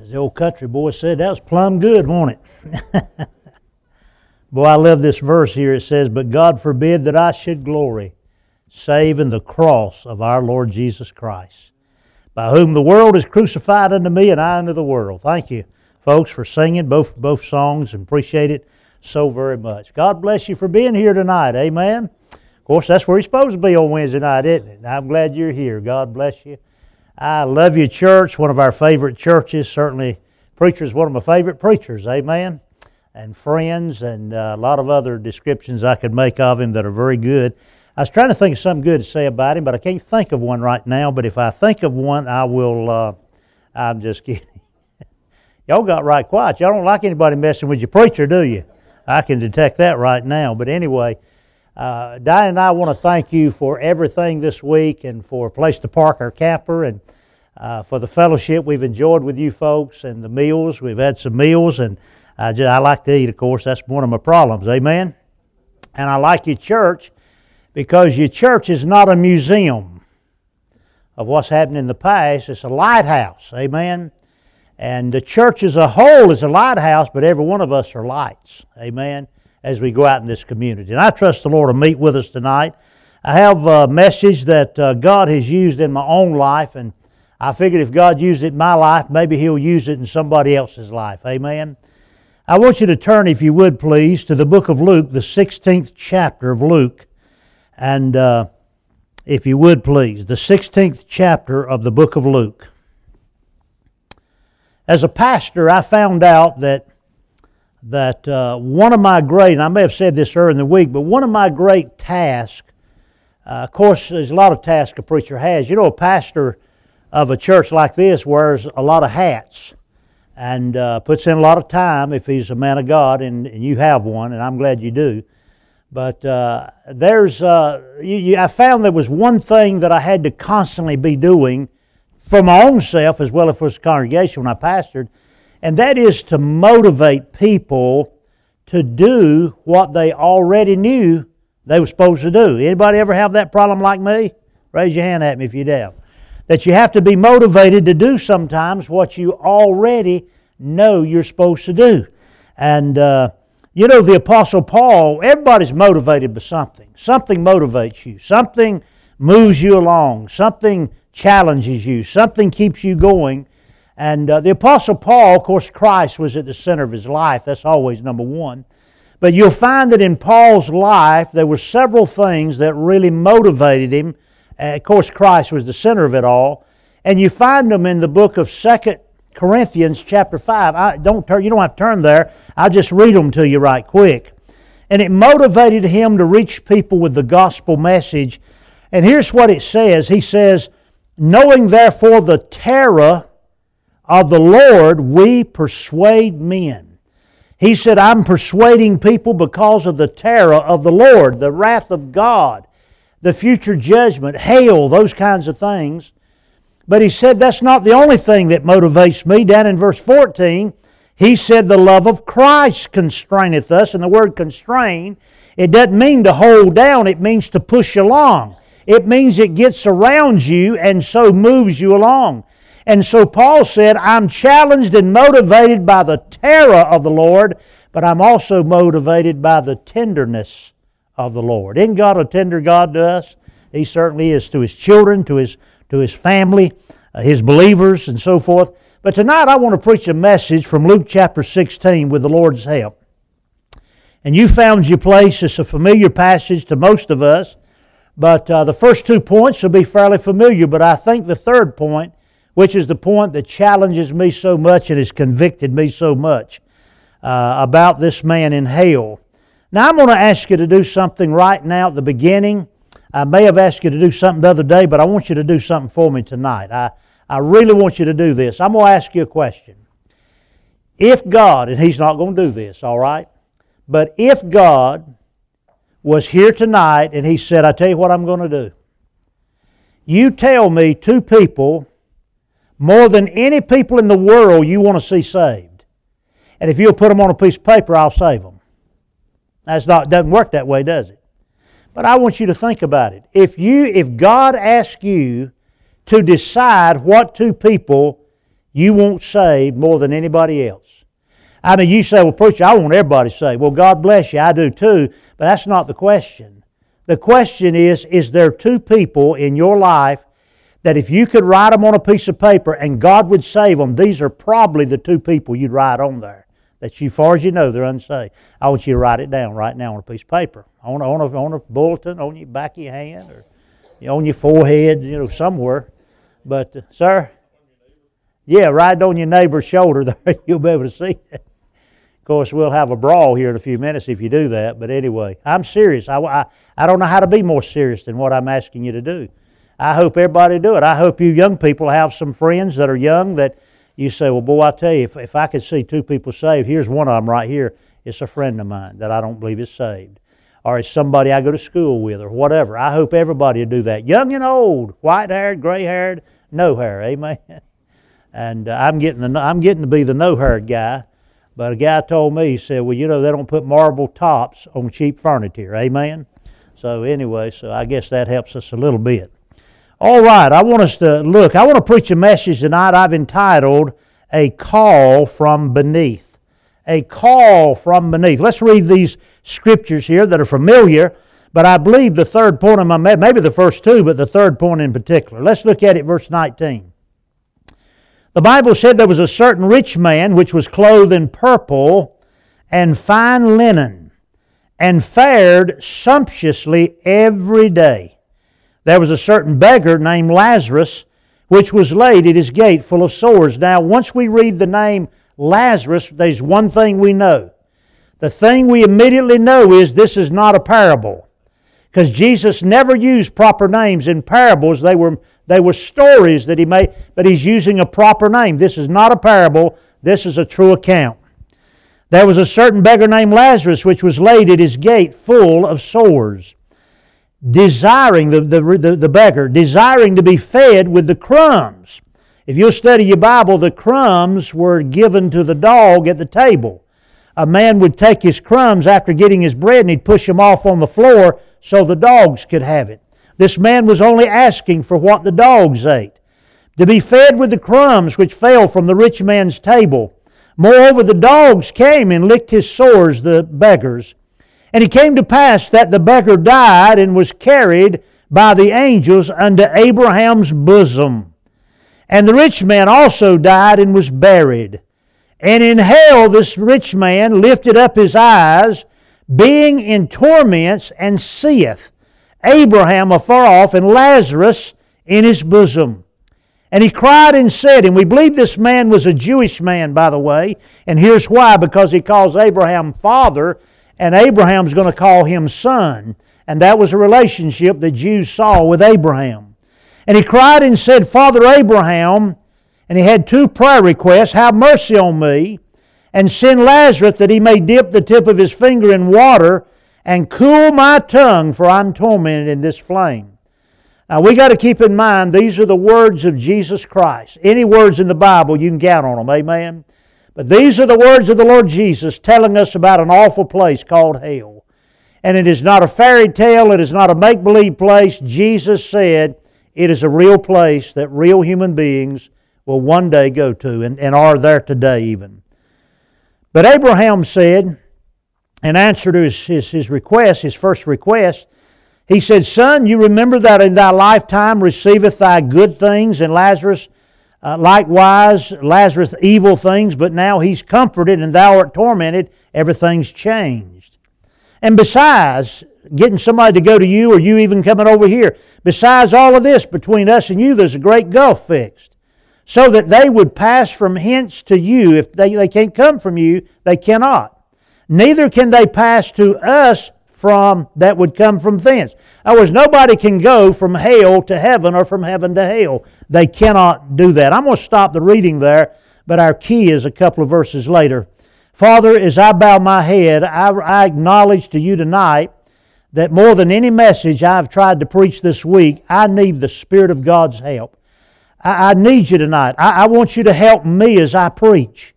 As the old country boy said, that was plumb good, wasn't it? boy, I love this verse here. It says, But God forbid that I should glory, save in the cross of our Lord Jesus Christ, by whom the world is crucified unto me and I unto the world. Thank you, folks, for singing both, both songs and appreciate it so very much. God bless you for being here tonight. Amen. Of course, that's where you're supposed to be on Wednesday night, isn't it? And I'm glad you're here. God bless you. I love you, church, one of our favorite churches. Certainly, preacher's one of my favorite preachers. Amen. And friends, and uh, a lot of other descriptions I could make of him that are very good. I was trying to think of something good to say about him, but I can't think of one right now. But if I think of one, I will. Uh, I'm just kidding. Y'all got right quiet. Y'all don't like anybody messing with your preacher, do you? I can detect that right now. But anyway, uh, Diane and I want to thank you for everything this week and for a place to park our camper and uh, for the fellowship we've enjoyed with you folks and the meals. We've had some meals, and I, just, I like to eat, of course. That's one of my problems. Amen? And I like your church because your church is not a museum of what's happened in the past, it's a lighthouse. Amen? And the church as a whole is a lighthouse, but every one of us are lights. Amen? As we go out in this community. And I trust the Lord to meet with us tonight. I have a message that uh, God has used in my own life, and I figured if God used it in my life, maybe He'll use it in somebody else's life. Amen? I want you to turn, if you would please, to the book of Luke, the 16th chapter of Luke. And uh, if you would please, the 16th chapter of the book of Luke. As a pastor, I found out that that uh, one of my great, and I may have said this earlier in the week, but one of my great tasks, uh, of course, there's a lot of tasks a preacher has. You know, a pastor of a church like this wears a lot of hats and uh, puts in a lot of time if he's a man of God, and, and you have one, and I'm glad you do. But uh, there's, uh, you, you, I found there was one thing that I had to constantly be doing for my own self as well as for the congregation when I pastored, and that is to motivate people to do what they already knew they were supposed to do. Anybody ever have that problem like me? Raise your hand at me if you do. That you have to be motivated to do sometimes what you already know you're supposed to do. And uh, you know, the Apostle Paul, everybody's motivated by something. Something motivates you, something moves you along, something challenges you, something keeps you going. And uh, the Apostle Paul, of course, Christ was at the center of his life. That's always number one. But you'll find that in Paul's life, there were several things that really motivated him. Uh, of course, Christ was the center of it all. And you find them in the book of Second Corinthians chapter 5. I don't turn, you don't have to turn there. I'll just read them to you right quick. And it motivated him to reach people with the gospel message. And here's what it says. He says, Knowing therefore the terror of the Lord, we persuade men. He said, I'm persuading people because of the terror of the Lord, the wrath of God, the future judgment, hail, those kinds of things. But he said that's not the only thing that motivates me. Down in verse 14, he said, The love of Christ constraineth us. And the word constrain, it doesn't mean to hold down, it means to push along. It means it gets around you and so moves you along. And so Paul said, I'm challenged and motivated by the terror of the Lord, but I'm also motivated by the tenderness of the Lord. Isn't God a tender God to us? He certainly is to his children, to his, to his family, uh, his believers, and so forth. But tonight I want to preach a message from Luke chapter 16 with the Lord's help. And you found your place. It's a familiar passage to most of us. But uh, the first two points will be fairly familiar, but I think the third point, which is the point that challenges me so much and has convicted me so much uh, about this man in hell. Now, I'm going to ask you to do something right now at the beginning. I may have asked you to do something the other day, but I want you to do something for me tonight. I, I really want you to do this. I'm going to ask you a question. If God, and He's not going to do this, all right? But if God was here tonight and he said, I tell you what I'm going to do. You tell me two people more than any people in the world you want to see saved. And if you'll put them on a piece of paper, I'll save them. That's not doesn't work that way, does it? But I want you to think about it. If you if God asks you to decide what two people you want saved more than anybody else. I mean, you say, well, preacher, I want everybody saved. Well, God bless you, I do too, but that's not the question. The question is, is there two people in your life that if you could write them on a piece of paper and God would save them, these are probably the two people you'd write on there. That you, far as you know, they're unsaved. I want you to write it down right now on a piece of paper, on a, on a, on a bulletin, on your back of your hand, or on your forehead, you know, somewhere. But, uh, sir, yeah, right on your neighbor's shoulder there, you'll be able to see it. Of course, we'll have a brawl here in a few minutes if you do that. But anyway, I'm serious. I, I, I don't know how to be more serious than what I'm asking you to do. I hope everybody do it. I hope you young people have some friends that are young that you say, well, boy, I tell you, if, if I could see two people saved, here's one of them right here. It's a friend of mine that I don't believe is saved. Or it's somebody I go to school with or whatever. I hope everybody will do that. Young and old, white haired, gray haired, no hair. Amen. And uh, I'm, getting the, I'm getting to be the no haired guy. But a guy told me, he said, well, you know, they don't put marble tops on cheap furniture. Amen. So anyway, so I guess that helps us a little bit. All right, I want us to look. I want to preach a message tonight I've entitled A Call from Beneath. A Call from Beneath. Let's read these scriptures here that are familiar, but I believe the third point of my maybe the first two, but the third point in particular. Let's look at it, verse 19. The Bible said there was a certain rich man which was clothed in purple and fine linen and fared sumptuously every day there was a certain beggar named Lazarus, which was laid at his gate full of sores. Now, once we read the name Lazarus, there's one thing we know. The thing we immediately know is this is not a parable. Because Jesus never used proper names in parables. They were, they were stories that he made, but he's using a proper name. This is not a parable, this is a true account. There was a certain beggar named Lazarus, which was laid at his gate full of sores desiring, the, the, the, the beggar, desiring to be fed with the crumbs. If you'll study your Bible, the crumbs were given to the dog at the table. A man would take his crumbs after getting his bread and he'd push them off on the floor so the dogs could have it. This man was only asking for what the dogs ate to be fed with the crumbs which fell from the rich man's table. Moreover, the dogs came and licked his sores, the beggars. And it came to pass that the beggar died and was carried by the angels unto Abraham's bosom. And the rich man also died and was buried. And in hell this rich man lifted up his eyes, being in torments, and seeth Abraham afar off and Lazarus in his bosom. And he cried and said, and we believe this man was a Jewish man, by the way, and here's why because he calls Abraham father and Abraham's going to call him son. And that was a relationship the Jews saw with Abraham. And he cried and said, Father Abraham, and he had two prayer requests Have mercy on me, and send Lazarus that he may dip the tip of his finger in water and cool my tongue, for I'm tormented in this flame. Now we got to keep in mind these are the words of Jesus Christ. Any words in the Bible, you can count on them. Amen. But these are the words of the Lord Jesus telling us about an awful place called hell. And it is not a fairy tale, it is not a make believe place. Jesus said it is a real place that real human beings will one day go to and, and are there today even. But Abraham said, in answer to his, his, his request, his first request, he said, Son, you remember that in thy lifetime receiveth thy good things, and Lazarus uh, likewise, Lazarus evil things, but now he's comforted and thou art tormented. Everything's changed. And besides, getting somebody to go to you or you even coming over here, besides all of this, between us and you, there's a great gulf fixed. So that they would pass from hence to you. If they, they can't come from you, they cannot. Neither can they pass to us from that would come from thence. Other words, nobody can go from hell to heaven or from heaven to hell. They cannot do that. I'm going to stop the reading there, but our key is a couple of verses later. Father, as I bow my head, I, I acknowledge to you tonight that more than any message I've tried to preach this week, I need the Spirit of God's help. I, I need you tonight. I, I want you to help me as I preach.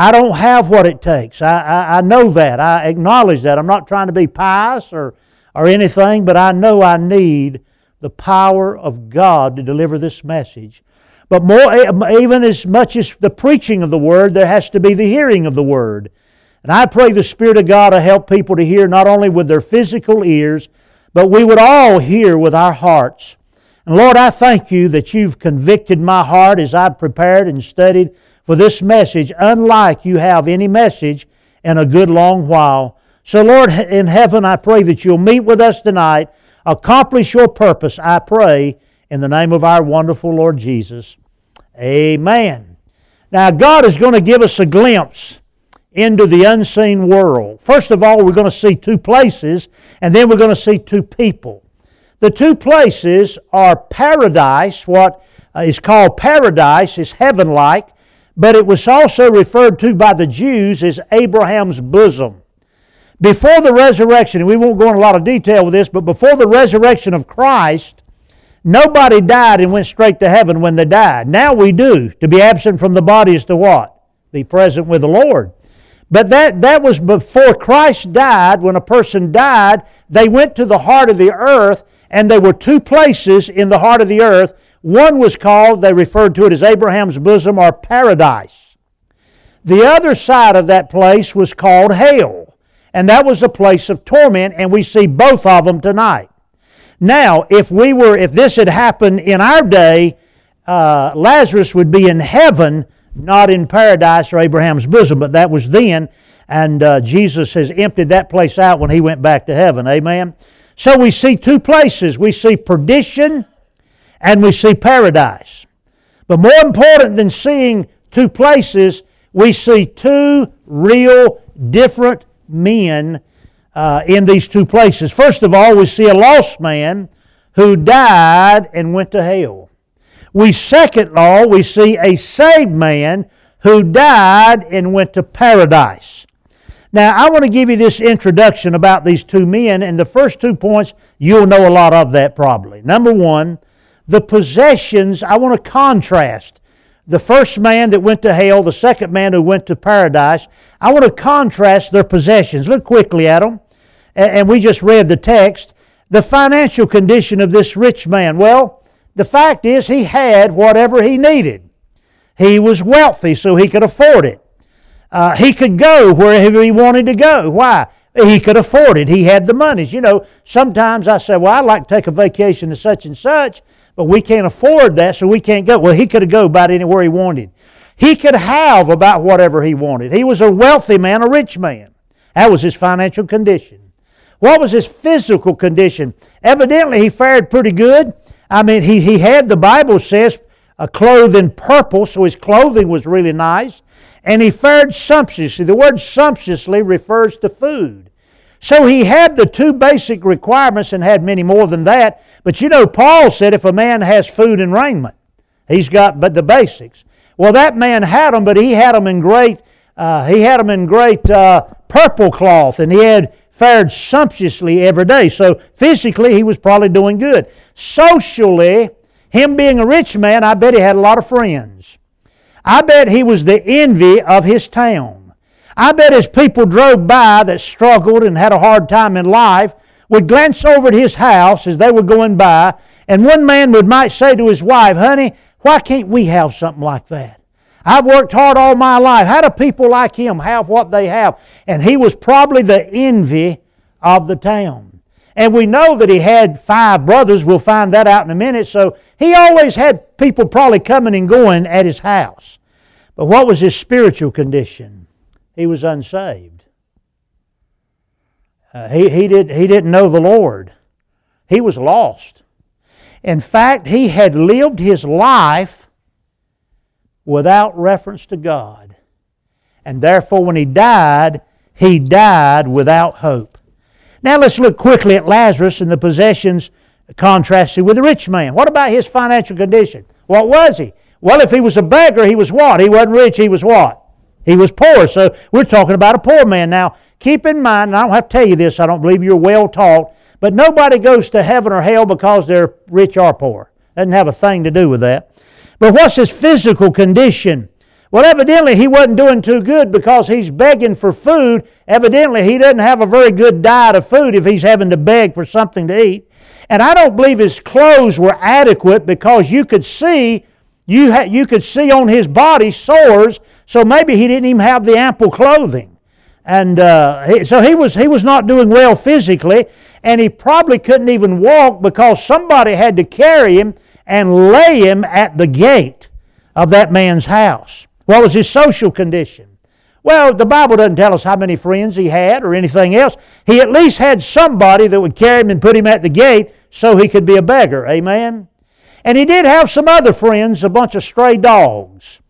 I don't have what it takes. I, I, I, know that. I acknowledge that. I'm not trying to be pious or, or anything, but I know I need the power of God to deliver this message. But more, eh, even as much as the preaching of the Word, there has to be the hearing of the Word. And I pray the Spirit of God to help people to hear not only with their physical ears, but we would all hear with our hearts. And Lord, I thank you that you've convicted my heart as I've prepared and studied for this message, unlike you have any message in a good long while. So, Lord, in heaven, I pray that you'll meet with us tonight, accomplish your purpose, I pray, in the name of our wonderful Lord Jesus. Amen. Now, God is going to give us a glimpse into the unseen world. First of all, we're going to see two places, and then we're going to see two people. The two places are paradise, what uh, is called paradise is heaven like, but it was also referred to by the Jews as Abraham's bosom. Before the resurrection, and we won't go into a lot of detail with this, but before the resurrection of Christ, nobody died and went straight to heaven when they died. Now we do. To be absent from the body is to what? Be present with the Lord. But that, that was before Christ died. When a person died, they went to the heart of the earth, and there were two places in the heart of the earth. One was called, they referred to it as Abraham's bosom or paradise. The other side of that place was called hell, and that was a place of torment, and we see both of them tonight. Now, if we were, if this had happened in our day, uh, Lazarus would be in heaven not in paradise or Abraham's bosom, but that was then. And uh, Jesus has emptied that place out when he went back to heaven. Amen. So we see two places we see perdition and we see paradise. But more important than seeing two places, we see two real different men uh, in these two places. First of all, we see a lost man who died and went to hell. We second law, we see a saved man who died and went to paradise. Now, I want to give you this introduction about these two men, and the first two points, you'll know a lot of that probably. Number one, the possessions, I want to contrast the first man that went to hell, the second man who went to paradise. I want to contrast their possessions. Look quickly at them. And we just read the text. The financial condition of this rich man. Well, the fact is, he had whatever he needed. He was wealthy, so he could afford it. Uh, he could go wherever he wanted to go. Why? He could afford it. He had the monies. You know, sometimes I say, well, I'd like to take a vacation to such and such, but we can't afford that, so we can't go. Well, he could go about anywhere he wanted. He could have about whatever he wanted. He was a wealthy man, a rich man. That was his financial condition. What was his physical condition? Evidently, he fared pretty good. I mean, he, he had, the Bible says, a clothed in purple, so his clothing was really nice. And he fared sumptuously. The word sumptuously refers to food. So he had the two basic requirements and had many more than that. But you know, Paul said if a man has food and raiment, he's got but the basics. Well, that man had them, but he had them in great, uh, he had them in great uh, purple cloth, and he had fared sumptuously every day. So physically, he was probably doing good. Socially, him being a rich man, I bet he had a lot of friends. I bet he was the envy of his town. I bet as people drove by that struggled and had a hard time in life would glance over at his house as they were going by, and one man would might say to his wife, Honey, why can't we have something like that? I've worked hard all my life. How do people like him have what they have? And he was probably the envy of the town. And we know that he had five brothers. We'll find that out in a minute. So he always had people probably coming and going at his house. But what was his spiritual condition? He was unsaved. Uh, he, he, did, he didn't know the Lord. He was lost. In fact, he had lived his life without reference to God. And therefore, when he died, he died without hope. Now let's look quickly at Lazarus and the possessions contrasted with the rich man. What about his financial condition? What was he? Well, if he was a beggar, he was what? He wasn't rich, he was what? He was poor. So we're talking about a poor man. Now, keep in mind, and I don't have to tell you this, I don't believe you're well taught, but nobody goes to heaven or hell because they're rich or poor. Doesn't have a thing to do with that. But what's his physical condition? Well, evidently he wasn't doing too good because he's begging for food. Evidently he doesn't have a very good diet of food if he's having to beg for something to eat. And I don't believe his clothes were adequate because you could see You, ha- you could see on his body sores, so maybe he didn't even have the ample clothing. And uh, he, so he was, he was not doing well physically, and he probably couldn't even walk because somebody had to carry him and lay him at the gate of that man's house. What was his social condition? Well, the Bible doesn't tell us how many friends he had or anything else. He at least had somebody that would carry him and put him at the gate so he could be a beggar. Amen? And he did have some other friends, a bunch of stray dogs.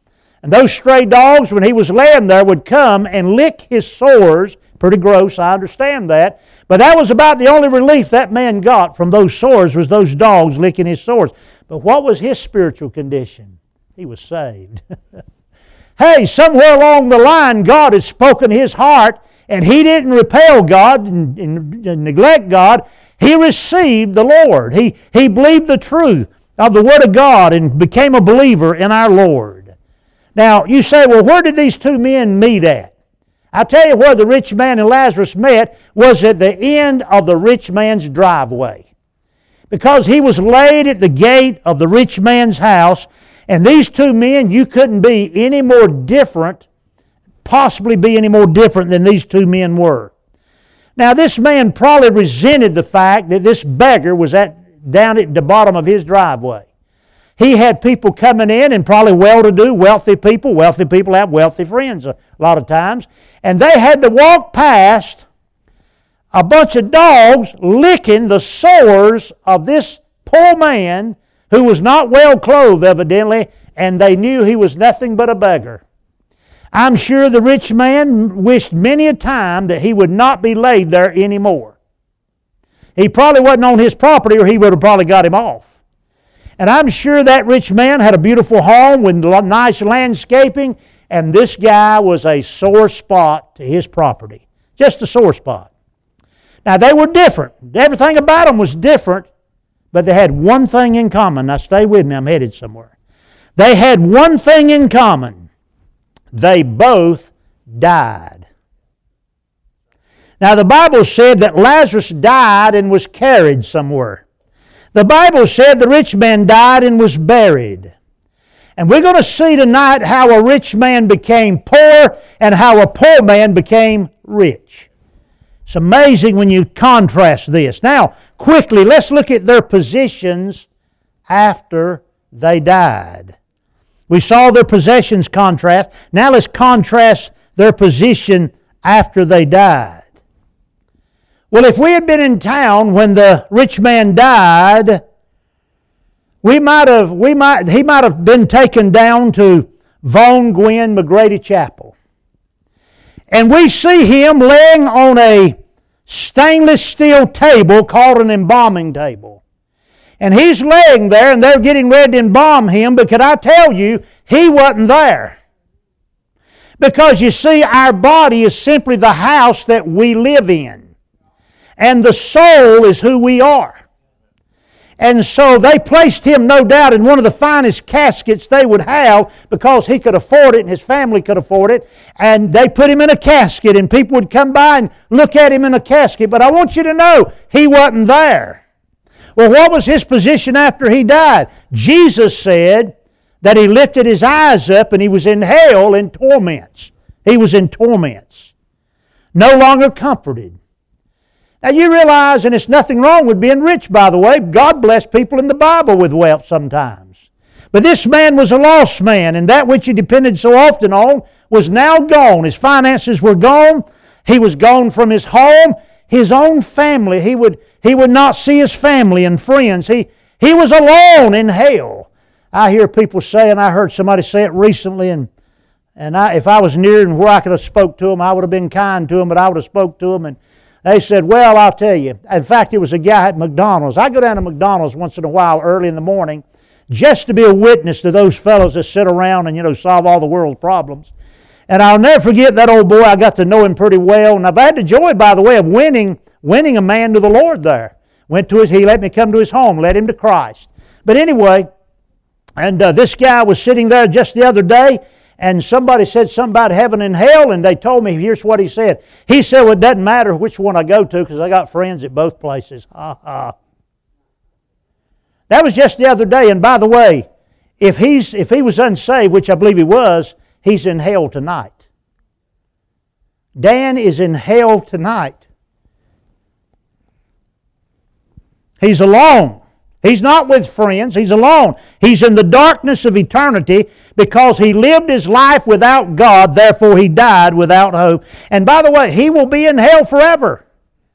And those stray dogs, when he was laying there, would come and lick his sores. Pretty gross, I understand that. But that was about the only relief that man got from those sores was those dogs licking his sores. But what was his spiritual condition? He was saved. hey, somewhere along the line, God had spoken his heart, and he didn't repel God and, and, and neglect God. He received the Lord. He, he believed the truth of the Word of God and became a believer in our Lord. Now, you say, well, where did these two men meet at? I'll tell you where the rich man and Lazarus met was at the end of the rich man's driveway. Because he was laid at the gate of the rich man's house, and these two men, you couldn't be any more different, possibly be any more different than these two men were. Now, this man probably resented the fact that this beggar was at down at the bottom of his driveway. He had people coming in and probably well to do, wealthy people. Wealthy people have wealthy friends a lot of times. And they had to walk past a bunch of dogs licking the sores of this poor man who was not well clothed, evidently, and they knew he was nothing but a beggar. I'm sure the rich man wished many a time that he would not be laid there anymore. He probably wasn't on his property or he would have probably got him off. And I'm sure that rich man had a beautiful home with nice landscaping, and this guy was a sore spot to his property. Just a sore spot. Now, they were different. Everything about them was different, but they had one thing in common. Now, stay with me, I'm headed somewhere. They had one thing in common they both died. Now, the Bible said that Lazarus died and was carried somewhere. The Bible said the rich man died and was buried. And we're going to see tonight how a rich man became poor and how a poor man became rich. It's amazing when you contrast this. Now, quickly, let's look at their positions after they died. We saw their possessions contrast. Now let's contrast their position after they died. Well, if we had been in town when the rich man died, we might have, we might, he might have been taken down to Vaughn Guynn McGrady Chapel. And we see him laying on a stainless steel table called an embalming table. And he's laying there and they're getting ready to embalm him, but can I tell you, he wasn't there. Because you see, our body is simply the house that we live in and the soul is who we are. And so they placed him, no doubt, in one of the finest caskets they would have because he could afford it and his family could afford it. And they put him in a casket, and people would come by and look at him in a casket. But I want you to know, he wasn't there. Well, what was his position after he died? Jesus said that he lifted his eyes up and he was in hell in torments. He was in torments. No longer comforted. Now you realize, and it's nothing wrong with being rich, by the way. God blessed people in the Bible with wealth sometimes. But this man was a lost man, and that which he depended so often on was now gone. His finances were gone. He was gone from his home, his own family. He would, he would not see his family and friends. He, he was alone in hell. I hear people say, and I heard somebody say it recently, and, and I, if I was near and where I could have spoke to him, I would have been kind to him, but I would have spoke to him and they said, Well, I'll tell you. In fact, it was a guy at McDonald's. I go down to McDonald's once in a while early in the morning just to be a witness to those fellows that sit around and, you know, solve all the world's problems. And I'll never forget that old boy. I got to know him pretty well. And I've had the joy, by the way, of winning, winning a man to the Lord there. Went to his, he let me come to his home, led him to Christ. But anyway, and uh, this guy was sitting there just the other day, and somebody said something about heaven and hell, and they told me, here's what he said. He said, Well, it doesn't matter which one I go to because I got friends at both places. Ha ha. That was just the other day, and by the way, if, he's, if he was unsaved, which I believe he was, he's in hell tonight. Dan is in hell tonight. He's alone. He's not with friends. He's alone. He's in the darkness of eternity because he lived his life without God, therefore he died without hope. And by the way, he will be in hell forever.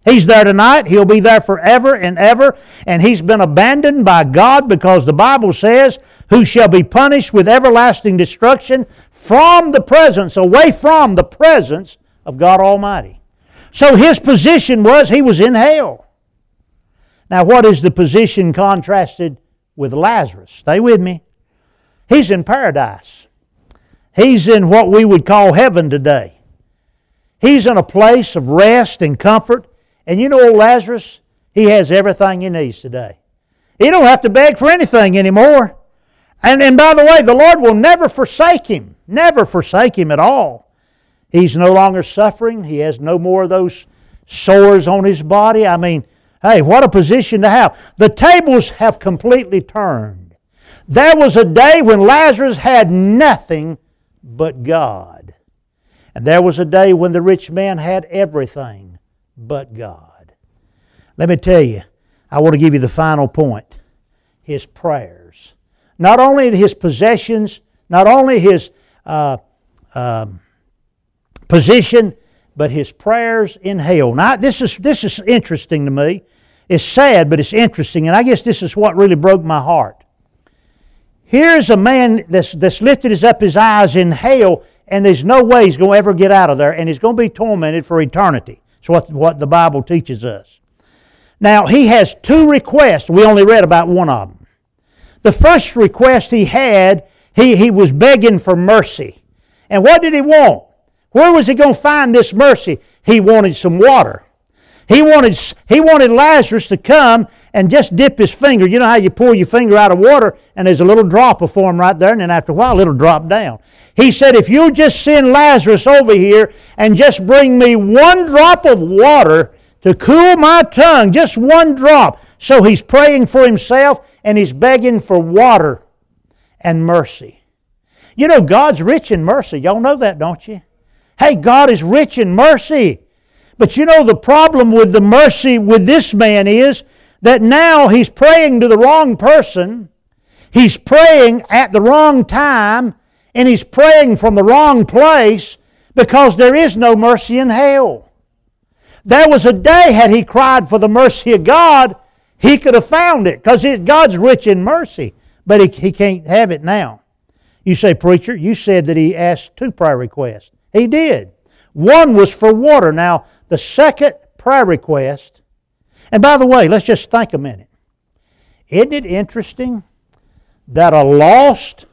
He's there tonight. He'll be there forever and ever. And he's been abandoned by God because the Bible says, Who shall be punished with everlasting destruction from the presence, away from the presence of God Almighty. So his position was he was in hell. Now, what is the position contrasted with Lazarus? Stay with me. He's in paradise. He's in what we would call heaven today. He's in a place of rest and comfort. And you know old Lazarus? He has everything he needs today. He don't have to beg for anything anymore. And, and by the way, the Lord will never forsake him. Never forsake him at all. He's no longer suffering. He has no more of those sores on his body. I mean, hey, what a position to have. The tables have completely turned. There was a day when Lazarus had nothing but God. And there was a day when the rich man had everything but God. Let me tell you, I want to give you the final point his prayers. Not only his possessions, not only his uh, um, position, but his prayers in hell. Now, this is, this is interesting to me. It's sad, but it's interesting, and I guess this is what really broke my heart. Here's a man that's, that's lifted his up his eyes in hell, and there's no way he's going to ever get out of there, and he's going to be tormented for eternity. That's what, what the Bible teaches us. Now, he has two requests. We only read about one of them. The first request he had, he, he was begging for mercy. And what did he want? Where was he going to find this mercy? He wanted some water. He wanted, he wanted Lazarus to come and just dip his finger. You know how you pour your finger out of water and there's a little drop of form right there, and then after a while it'll drop down. He said, If you'll just send Lazarus over here and just bring me one drop of water to cool my tongue, just one drop. So he's praying for himself and he's begging for water and mercy. You know, God's rich in mercy. Y'all know that, don't you? Hey, God is rich in mercy. But you know, the problem with the mercy with this man is that now he's praying to the wrong person, he's praying at the wrong time, and he's praying from the wrong place because there is no mercy in hell. There was a day, had he cried for the mercy of God, he could have found it because God's rich in mercy, but he, he can't have it now. You say, Preacher, you said that he asked two prayer requests. He did. One was for water. Now, the second prayer request, and by the way, let's just think a minute. Isn't it interesting that a lost,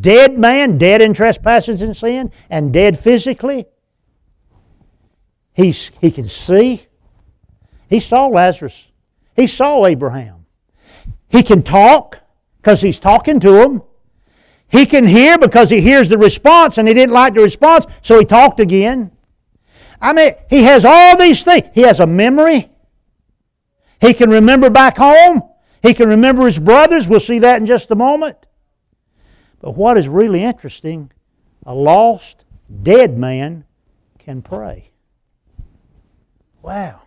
dead man, dead in trespasses and sin, and dead physically, he's, he can see? He saw Lazarus. He saw Abraham. He can talk because he's talking to him. He can hear because he hears the response and he didn't like the response, so he talked again. I mean, he has all these things. He has a memory. He can remember back home. He can remember his brothers. We'll see that in just a moment. But what is really interesting, a lost, dead man can pray. Wow.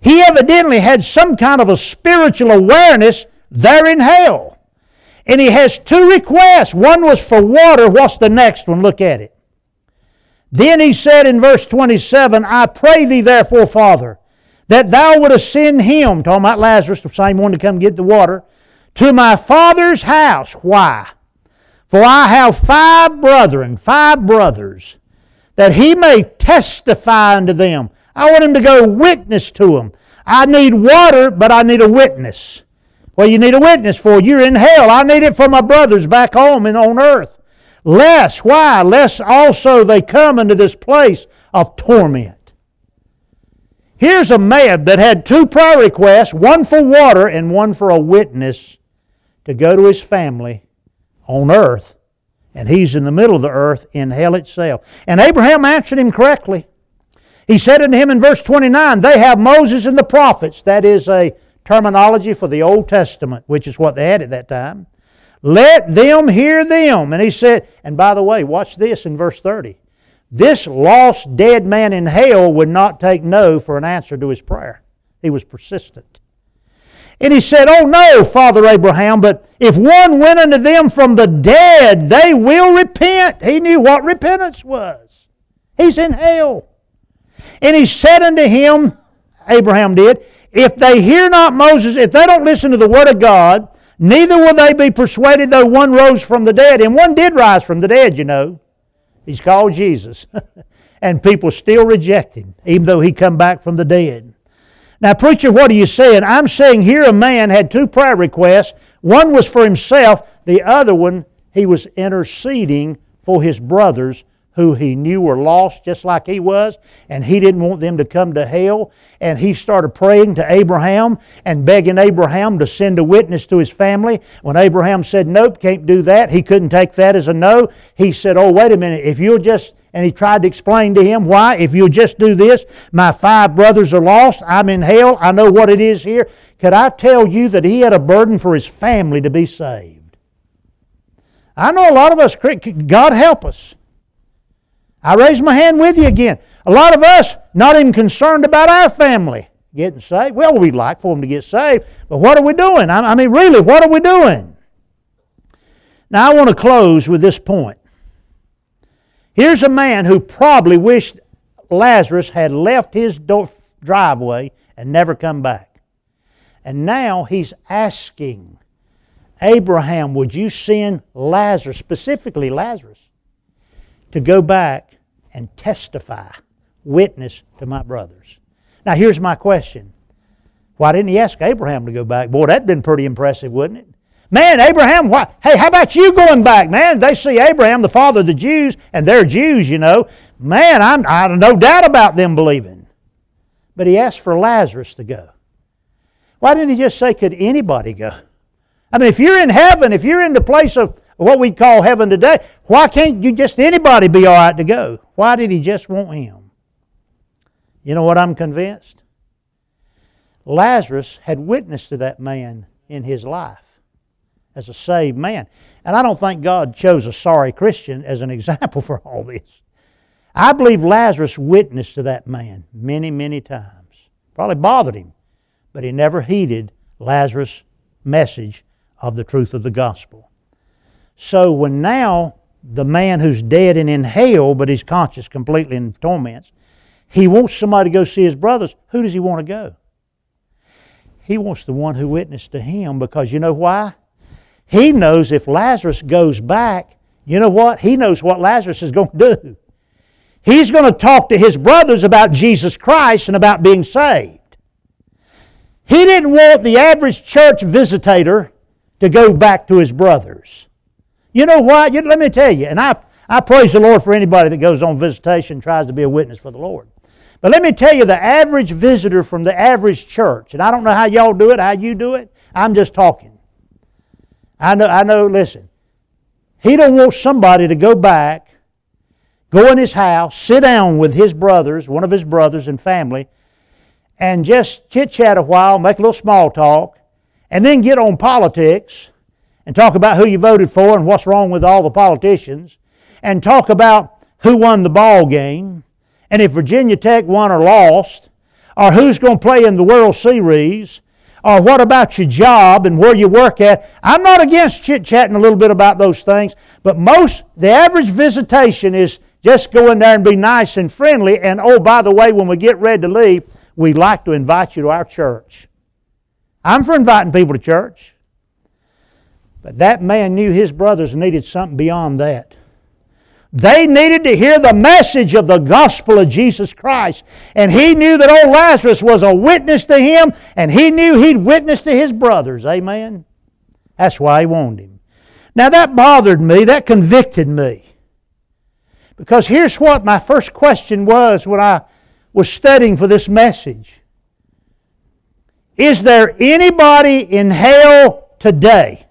He evidently had some kind of a spiritual awareness there in hell. And he has two requests. One was for water. What's the next one? Look at it. Then he said in verse 27, I pray thee therefore, Father, that thou wouldst send him, talking about Lazarus, the same one to come get the water, to my father's house. Why? For I have five brethren, five brothers, that he may testify unto them. I want him to go witness to them. I need water, but I need a witness. Well, you need a witness for. You're in hell. I need it for my brothers back home and on earth. Lest, why? Lest also they come into this place of torment. Here's a man that had two prayer requests one for water and one for a witness to go to his family on earth. And he's in the middle of the earth in hell itself. And Abraham answered him correctly. He said unto him in verse 29, They have Moses and the prophets. That is a terminology for the Old Testament, which is what they had at that time. Let them hear them. And he said, and by the way, watch this in verse 30. This lost dead man in hell would not take no for an answer to his prayer. He was persistent. And he said, Oh no, Father Abraham, but if one went unto them from the dead, they will repent. He knew what repentance was. He's in hell. And he said unto him, Abraham did, If they hear not Moses, if they don't listen to the word of God, neither will they be persuaded though one rose from the dead. And one did rise from the dead, you know. He's called Jesus. and people still reject him, even though he come back from the dead. Now, preacher, what are you saying? I'm saying here a man had two prayer requests. One was for himself, the other one, he was interceding for his brothers who he knew were lost just like he was, and he didn't want them to come to hell. And he started praying to Abraham and begging Abraham to send a witness to his family. When Abraham said, Nope, can't do that, he couldn't take that as a no. He said, Oh, wait a minute, if you'll just and he tried to explain to him why, if you'll just do this, my five brothers are lost, I'm in hell, I know what it is here. Could I tell you that he had a burden for his family to be saved? I know a lot of us, God help us. I raise my hand with you again. A lot of us not even concerned about our family getting saved. Well, we'd like for them to get saved, but what are we doing? I mean, really, what are we doing? Now, I want to close with this point. Here's a man who probably wished Lazarus had left his driveway and never come back. And now he's asking Abraham, would you send Lazarus, specifically Lazarus, to go back and testify, witness to my brothers? Now, here's my question Why didn't he ask Abraham to go back? Boy, that'd been pretty impressive, wouldn't it? Man, Abraham, why, hey, how about you going back, man? They see Abraham, the father of the Jews, and they're Jews, you know. Man, I'm, I have no doubt about them believing. But he asked for Lazarus to go. Why didn't he just say, could anybody go? I mean, if you're in heaven, if you're in the place of what we call heaven today, why can't you just anybody be all right to go? Why did he just want him? You know what I'm convinced? Lazarus had witnessed to that man in his life as a saved man. And I don't think God chose a sorry Christian as an example for all this. I believe Lazarus witnessed to that man many, many times. Probably bothered him, but he never heeded Lazarus' message of the truth of the gospel. So when now the man who's dead and in hell, but he's conscious completely in torments, he wants somebody to go see his brothers. Who does he want to go? He wants the one who witnessed to him because you know why? He knows if Lazarus goes back, you know what? He knows what Lazarus is going to do. He's going to talk to his brothers about Jesus Christ and about being saved. He didn't want the average church visitator to go back to his brothers. You know what? Let me tell you, and I, I praise the Lord for anybody that goes on visitation tries to be a witness for the Lord. But let me tell you, the average visitor from the average church, and I don't know how y'all do it, how you do it, I'm just talking. I know, I know, listen. He don't want somebody to go back, go in his house, sit down with his brothers, one of his brothers and family, and just chit chat a while, make a little small talk, and then get on politics and talk about who you voted for and what's wrong with all the politicians, and talk about who won the ball game, and if Virginia Tech won or lost, or who's going to play in the World Series, or what about your job and where you work at. I'm not against chit chatting a little bit about those things, but most, the average visitation is just go in there and be nice and friendly. And oh, by the way, when we get ready to leave, we'd like to invite you to our church. I'm for inviting people to church. But that man knew his brothers needed something beyond that. They needed to hear the message of the gospel of Jesus Christ. And he knew that old Lazarus was a witness to him, and he knew he'd witness to his brothers. Amen? That's why he wanted him. Now that bothered me, that convicted me. Because here's what my first question was when I was studying for this message Is there anybody in hell today?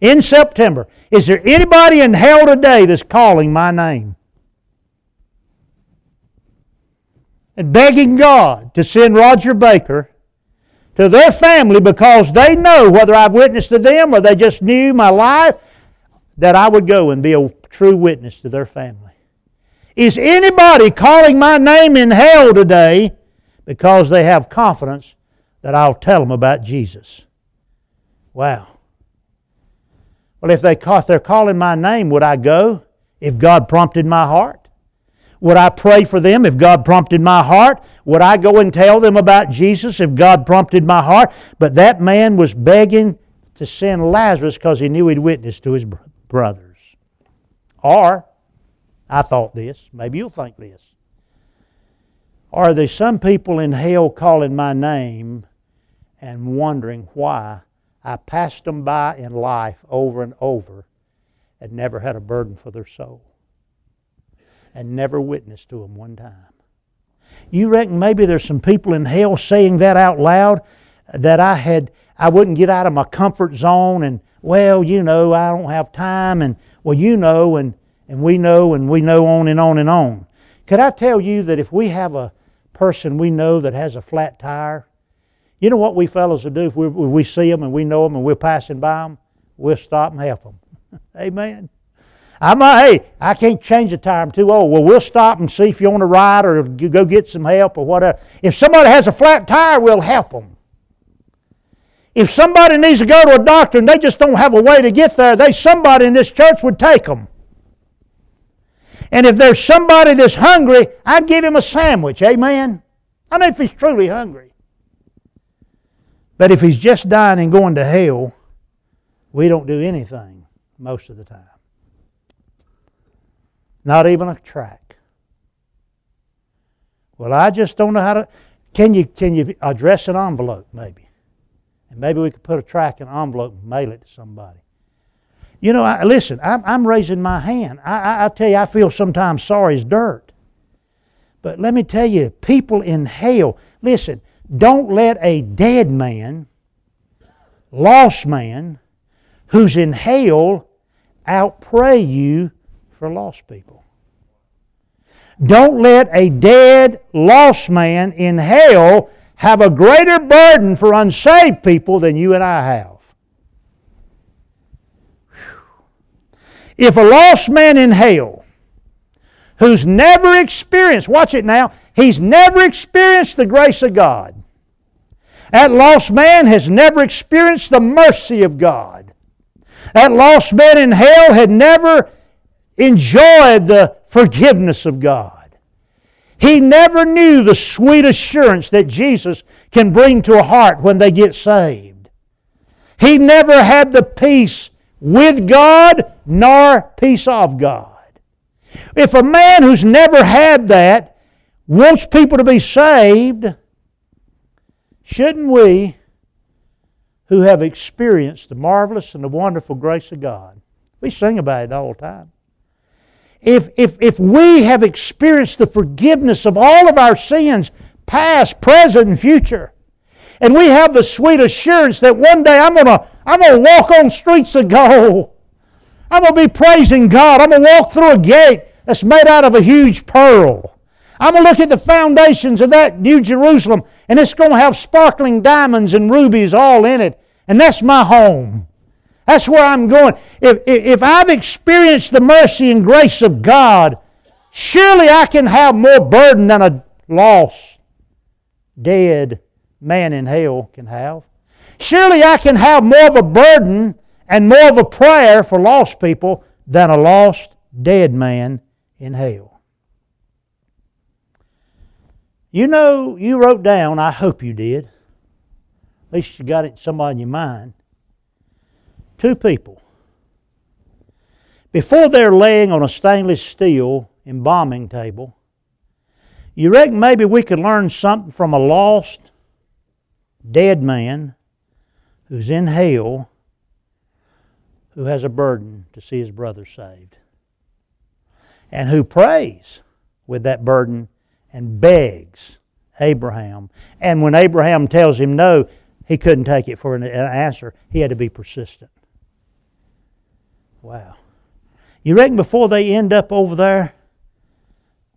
In September. Is there anybody in hell today that's calling my name? And begging God to send Roger Baker to their family because they know whether I've witnessed to them or they just knew my life, that I would go and be a true witness to their family. Is anybody calling my name in hell today because they have confidence that I'll tell them about Jesus? Wow. Well, if, they if they're calling my name, would I go if God prompted my heart? Would I pray for them if God prompted my heart? Would I go and tell them about Jesus if God prompted my heart? But that man was begging to send Lazarus because he knew he'd witnessed to his brothers. Or, I thought this, maybe you'll think this. Are there some people in hell calling my name and wondering why I passed them by in life over and over and never had a burden for their soul and never witnessed to them one time. You reckon maybe there's some people in hell saying that out loud that I had I wouldn't get out of my comfort zone and well, you know, I don't have time and well, you know and and we know and we know on and on and on. Could I tell you that if we have a person we know that has a flat tire, you know what we fellows will do if we, we see them and we know them and we're passing by them? We'll stop and help them. Amen. I'm a, hey, I can't change the tire. I'm too old. Well, we'll stop and see if you want to ride or go get some help or whatever. If somebody has a flat tire, we'll help them. If somebody needs to go to a doctor and they just don't have a way to get there, they somebody in this church would take them. And if there's somebody that's hungry, I'd give him a sandwich. Amen. I mean, if he's truly hungry. But if he's just dying and going to hell, we don't do anything most of the time. Not even a tract. Well, I just don't know how to. Can you, can you address an envelope, maybe? And maybe we could put a tract in an envelope and mail it to somebody. You know, I, listen, I'm, I'm raising my hand. I, I, I tell you, I feel sometimes sorry as dirt. But let me tell you, people in hell, listen, don't let a dead man, lost man, who's in hell outpray you for lost people. Don't let a dead, lost man in hell have a greater burden for unsaved people than you and I have. If a lost man in hell who's never experienced, watch it now, he's never experienced the grace of God. That lost man has never experienced the mercy of God. That lost man in hell had never enjoyed the forgiveness of God. He never knew the sweet assurance that Jesus can bring to a heart when they get saved. He never had the peace with God nor peace of God. If a man who's never had that wants people to be saved, shouldn't we, who have experienced the marvelous and the wonderful grace of God, we sing about it all the time. If, if, if we have experienced the forgiveness of all of our sins, past, present, and future, and we have the sweet assurance that one day I'm to I'm to walk on streets of gold. I'm to be praising God. I'm to walk through a gate that's made out of a huge pearl. I'm going to look at the foundations of that New Jerusalem, and it's going to have sparkling diamonds and rubies all in it. And that's my home. That's where I'm going. If, if, if I've experienced the mercy and grace of God, surely I can have more burden than a lost, dead man in hell can have. Surely I can have more of a burden and more of a prayer for lost people than a lost, dead man in hell. You know, you wrote down, I hope you did. At least you got it somewhere in your mind. Two people. Before they're laying on a stainless steel embalming table, you reckon maybe we could learn something from a lost, dead man who's in hell who has a burden to see his brother saved and who prays with that burden and begs Abraham. And when Abraham tells him no, he couldn't take it for an answer. He had to be persistent. Wow. You reckon before they end up over there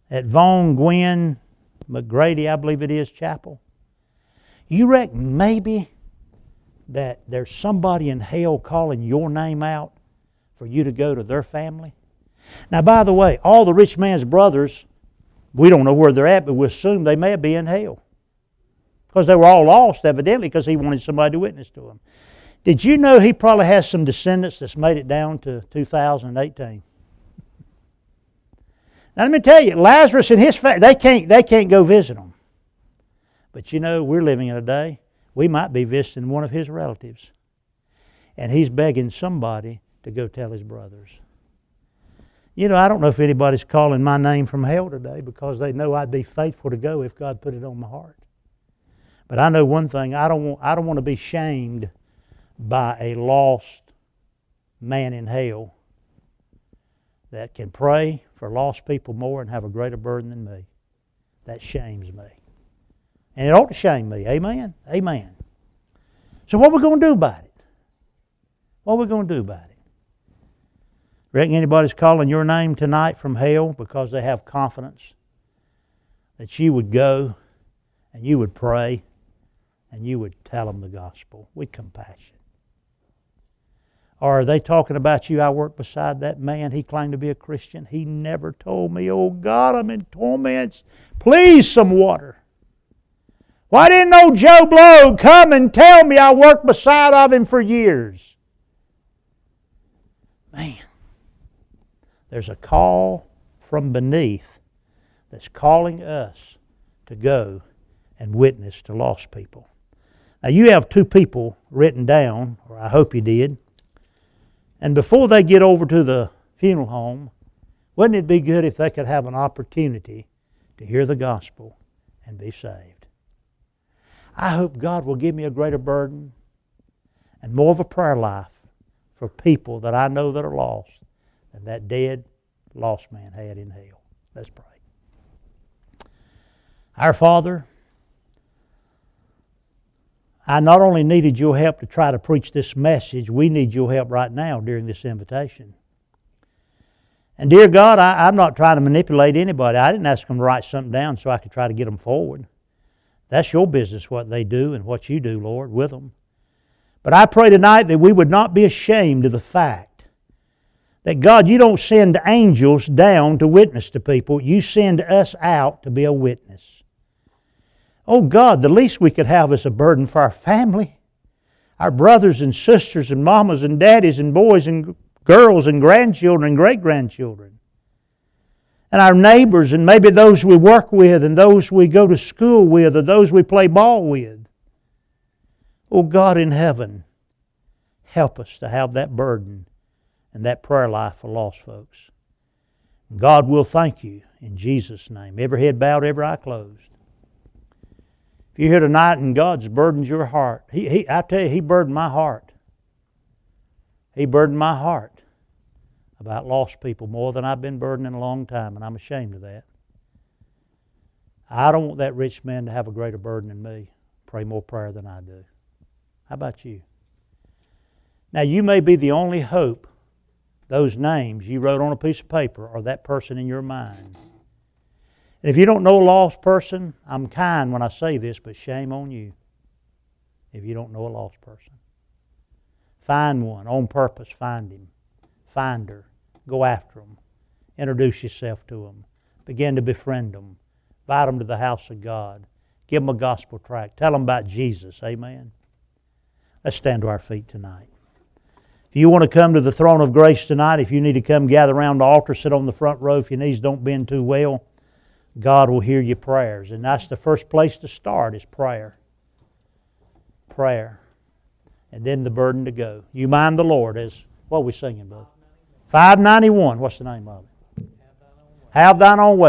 at Vaughn Guynn McGrady, I believe it is, chapel, You reckon maybe that there's somebody in hell calling your name out for you to go to their family? Now, by the way, all the rich man's brothers, we don't know where they're at, but we assume they may be in hell. Because they were all lost, evidently, because he wanted somebody to witness to them. Did you know he probably has some descendants that's made it down to 2018? Now let me tell you, Lazarus and his family, they can't, they can't go visit them. But you know, we're living in a day, we might be visiting one of his relatives. And he's begging somebody to go tell his brothers. You know, I don't know if anybody's calling my name from hell today because they know I'd be faithful to go if God put it on my heart. But I know one thing, I don't want, I don't want to be shamed by a lost man in hell that can pray for lost people more and have a greater burden than me. That shames me. And it ought to shame me. Amen? Amen. So what are we going to do about it? What are we going to do about it? Reckon anybody's calling your name tonight from hell because they have confidence that you would go and you would pray and you would tell them the gospel with compassion. Or are they talking about you? I worked beside that man. He claimed to be a Christian. He never told me, Oh God, I'm in torments. Please, some water. Why didn't old Joe Blow come and tell me I worked beside of him for years? Man, there's a call from beneath that's calling us to go and witness to lost people. Now, you have two people written down, or I hope you did. And before they get over to the funeral home, wouldn't it be good if they could have an opportunity to hear the gospel and be saved? I hope God will give me a greater burden and more of a prayer life for people that I know that are lost than that dead, lost man had in hell. Let's pray. Our Father, I not only needed your help to try to preach this message, we need your help right now during this invitation. And dear God, I, am not trying to manipulate anybody. I didn't ask them to write something down so I could try to get them forward. That's your business, what they do and what you do, Lord, with them. But I pray tonight that we would not be ashamed of the fact that God, you don't send angels down to witness to people, you send us out to be a witness. Oh God, the least we could have is a burden for our family, our brothers and sisters and mamas and daddies and boys and girls and grandchildren and great grandchildren. And our neighbors and maybe those we work with and those we go to school with or those we play ball with. Oh God in heaven, help us to have that burden and that prayer life for lost folks. God will thank you in Jesus' name. Every head bowed, every eye closed. If you're here tonight and God's burdened your heart, he, he, I tell you, He burdened my heart. He burdened my heart about lost people more than I've been burdened in a long time, and I'm ashamed of that. I don't want that rich man to have a greater burden than me. Pray more prayer than I do. How about you? Now, you may be the only hope those names you wrote on a piece of paper or that person in your mind. And if you don't know a lost person, I'm kind when I say this, but shame on you if you don't know a lost person. Find one on purpose, find him. Find her. Go after him, Introduce yourself to him, Begin to befriend them. Invite them to the house of God. Give them a gospel tract. Tell them about Jesus. Amen. Let's stand to our feet tonight. If you want to come to the throne of grace tonight, if you need to come gather around the altar, sit on the front row if your knees don't bend too well. God will hear your prayers. And that's the first place to start is prayer. Prayer. And then the burden to go. You mind the Lord as what are we singing, brother? 591. What's the name of it? Have thine own way.